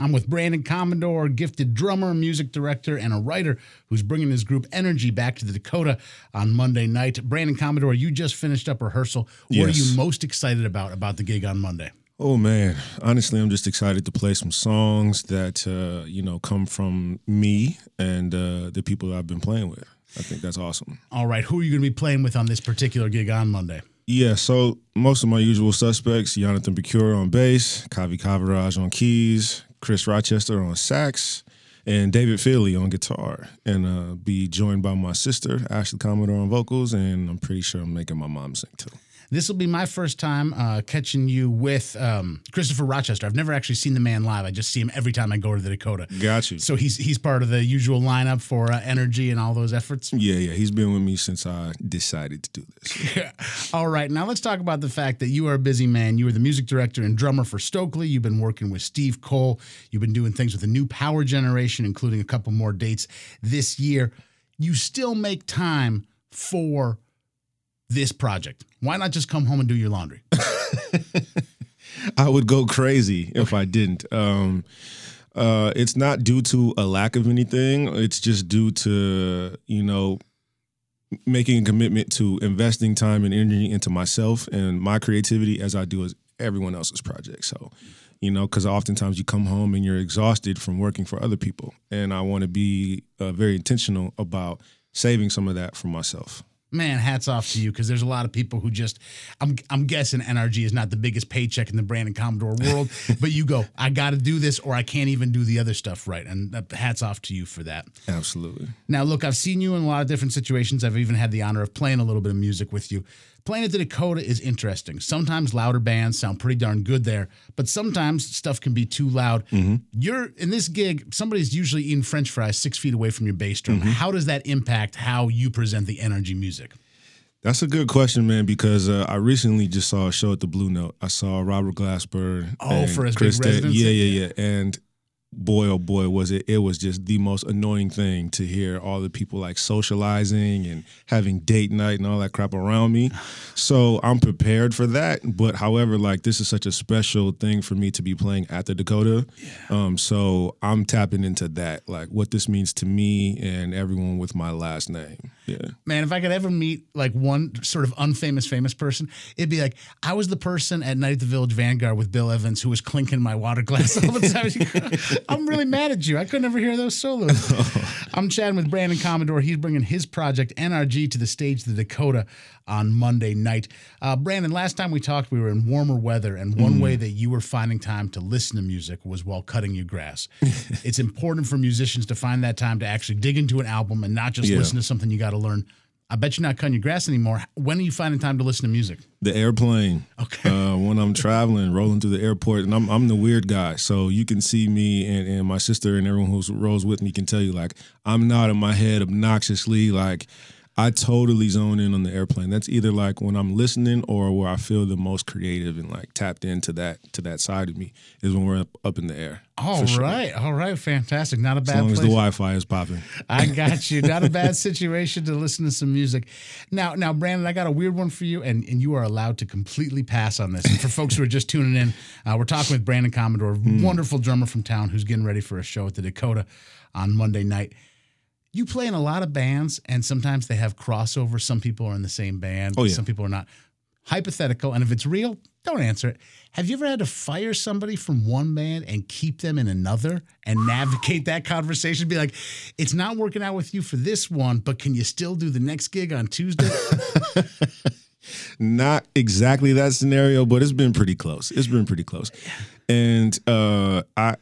I'm with Brandon Commodore, gifted drummer, music director, and a writer who's bringing his group NRG back to the Dakota on Monday night. Brandon Commodore, you just finished up rehearsal. What Yes. are you most excited about about the gig on Monday? Oh man, honestly, I'm just excited to play some songs that uh, you know come from me and uh, the people that I've been playing with. I think that's awesome. All right, who are you going to be playing with on this particular gig on Monday? Yeah, so most of my usual suspects: Jonathan Bacure on bass, Kavi Kavaraj on keys, Chris Rochester on sax, and David Feely on guitar. And uh, be joined by my sister Ashley Commodore on vocals, and I'm pretty sure I'm making my mom sing too. This will be my first time uh, catching you with um, Christopher Rochester. I've never actually seen the man live. I just see him every time I go to the Dakota. Got you. So he's he's part of the usual lineup for uh, NRG and all those efforts. Yeah, yeah, he's been with me since I decided to do this. All right, now let's talk about the fact that you are a busy man. You are the music director and drummer for Stokley. You've been working with Steve Cole. You've been doing things with the new Power Generation, including a couple more dates this year. You still make time for this project. Why not just come home and do your laundry? I would go crazy if I didn't. Um, uh, it's not due to a lack of anything. It's just due to you know making a commitment to investing time and energy into myself and my creativity as I do as everyone else's project. So, you know, because oftentimes you come home and you're exhausted from working for other people, and I want to be uh, very intentional about saving some of that for myself. Man, hats off to you because there's a lot of people who just I'm I'm guessing NRG is not the biggest paycheck in the Brandon Commodore world, but you go, I got to do this or I can't even do the other stuff right. And uh, hats off to you for that. Absolutely. Now, look, I've seen you in a lot of different situations. I've even had the honor of playing a little bit of music with you. Playing at the Dakota is interesting. Sometimes louder bands sound pretty darn good there, but sometimes stuff can be too loud. You're in this gig, somebody's usually eating French fries six feet away from your bass drum. How does that impact how you present the NRG music? That's a good question, man, because uh, I recently just saw a show at the Blue Note. I saw Robert Glasper. Oh, and for his Chris big residency? Yeah, yeah, yeah. And boy, oh boy, was it, it was just the most annoying thing to hear all the people like socializing and having date night and all that crap around me. So I'm prepared for that. But however, like this is such a special thing for me to be playing at the Dakota. Yeah. Um, so I'm tapping into that, like what this means to me and everyone with my last name. Yeah. Man, if I could ever meet like one sort of unfamous famous person, it'd be like I was the person at Night at the Village Vanguard with Bill Evans who was clinking my water glass all the time. I'm really mad at you. I could never hear those solos. I'm chatting with Brandon Commodore. He's bringing his project NRG to the stage, the Dakota, on Monday night. Uh, Brandon, last time we talked, we were in warmer weather, and one way that you were finding time to listen to music was while cutting your grass. it's important for musicians to find that time to actually dig into an album and not just Yeah. listen to something you got to learn. I bet you're not cutting your grass anymore. When are you finding time to listen to music? The airplane. Okay. Uh, when I'm traveling, rolling through the airport, and I'm I'm the weird guy. So you can see me and, and my sister and everyone who rolls with me can tell you like I'm not in my head obnoxiously. Like I totally zone in on the airplane. That's either like when I'm listening or where I feel the most creative and like tapped into that to that side of me is when we're up, up in the air. All right, sure. all right, fantastic. Not a bad. As long place. as the Wi-Fi is popping. I got you. Not a bad situation to listen to some music. Now, now, Brandon, I got a weird one for you, and, and you are allowed to completely pass on this. And for folks who are just tuning in, uh, we're talking with Brandon Commodore, wonderful drummer from town who's getting ready for a show at the Dakota on Monday night. You play in a lot of bands, and sometimes they have crossover. Some people are in the same band, Oh, yeah. some people are not. Hypothetical, and if it's real, don't answer it. Have you ever had to fire somebody from one band and keep them in another and navigate that conversation? Be like, it's not working out with you for this one, but can you still do the next gig on Tuesday? Not exactly that scenario, but it's been pretty close. It's been pretty close. And uh I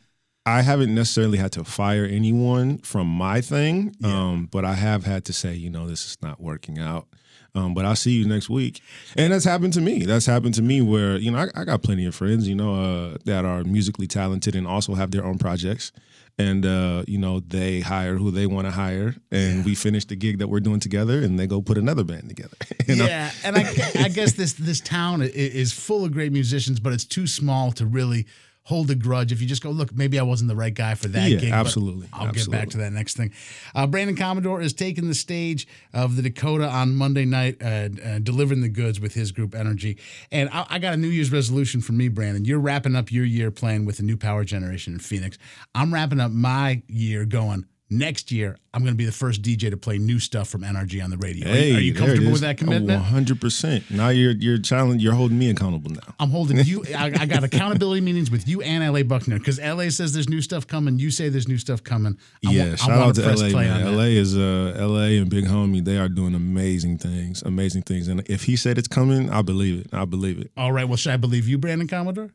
I haven't necessarily had to fire anyone from my thing, um, but I have had to say, you know, this is not working out. Um, but I'll see you next week. And that's happened to me. That's happened to me where, you know, I, I got plenty of friends, you know, uh, that are musically talented and also have their own projects. And, uh, you know, they hire who they want to hire. And we finish the gig that we're doing together and they go put another band together. you know? yeah, and I, I guess this this town is full of great musicians, but it's too small to really hold a grudge. If you just go, look, maybe I wasn't the right guy for that Yeah, gig. absolutely, I'll get back to that next thing. Uh, Brandon Commodore is taking the stage of the Dakota on Monday night, uh, uh, delivering the goods with his group NRG. And I, I got a New Year's resolution for me, Brandon. You're wrapping up your year playing with the new power generation in Phoenix. I'm wrapping up my year going. Next year, I'm going to be the first DJ to play new stuff from NRG on the radio. Are you- Hey, are you comfortable with that commitment? One hundred percent. Now you're you're challenging. You're holding me accountable now. I'm holding you. I, I got accountability meetings with you and LA Buckner because LA says there's new stuff coming. You say there's new stuff coming. I yeah, I shout want out to press LA, play man. LA is uh LA and Big Homie. They are doing amazing things, amazing things. And if he said it's coming, I believe it. I believe it. All right. Well, should I believe you, Brandon Commodore?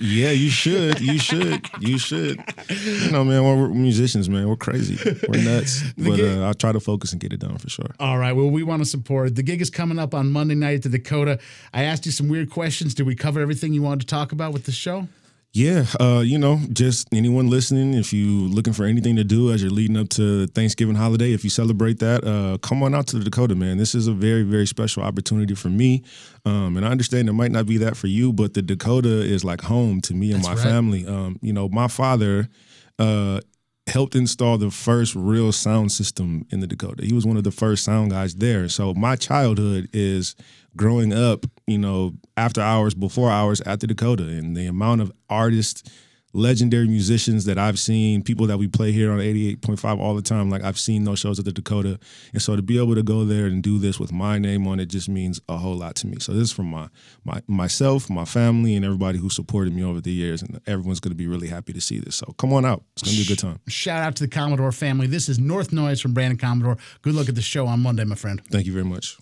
Yeah, you should. You should. You should. You know, man, we're musicians, man. We're crazy. We're nuts. But uh, I'll try to focus and get it done for sure. All right. Well, we want to support. The gig is coming up on Monday night at the Dakota. I asked you some weird questions. Did we cover everything you wanted to talk about with the show? Yeah, uh, you know, just anyone listening, if you looking for anything to do as you're leading up to Thanksgiving holiday, if you celebrate that, uh, come on out to the Dakota, man. This is a very, very special opportunity for me. Um, and I understand it might not be that for you, but the Dakota is like home to me and That's my right. family. Um, you know, my father uh, helped install the first real sound system in the Dakota. He was one of the first sound guys there. So my childhood is growing up, you know, after hours, before hours at the Dakota, and the amount of artists, legendary musicians that I've seen, people that we play here on 88.5 all the time. Like I've seen those shows at the Dakota. And so to be able to go there and do this with my name on it just means a whole lot to me. So this is from my my myself, my family, and everybody who supported me over the years. And everyone's gonna be really happy to see this. So come on out. It's gonna be a good time. Shout out to the Commodore family. This is North Noise from Brandon Commodore. Good luck at the show on Monday, my friend. Thank you very much.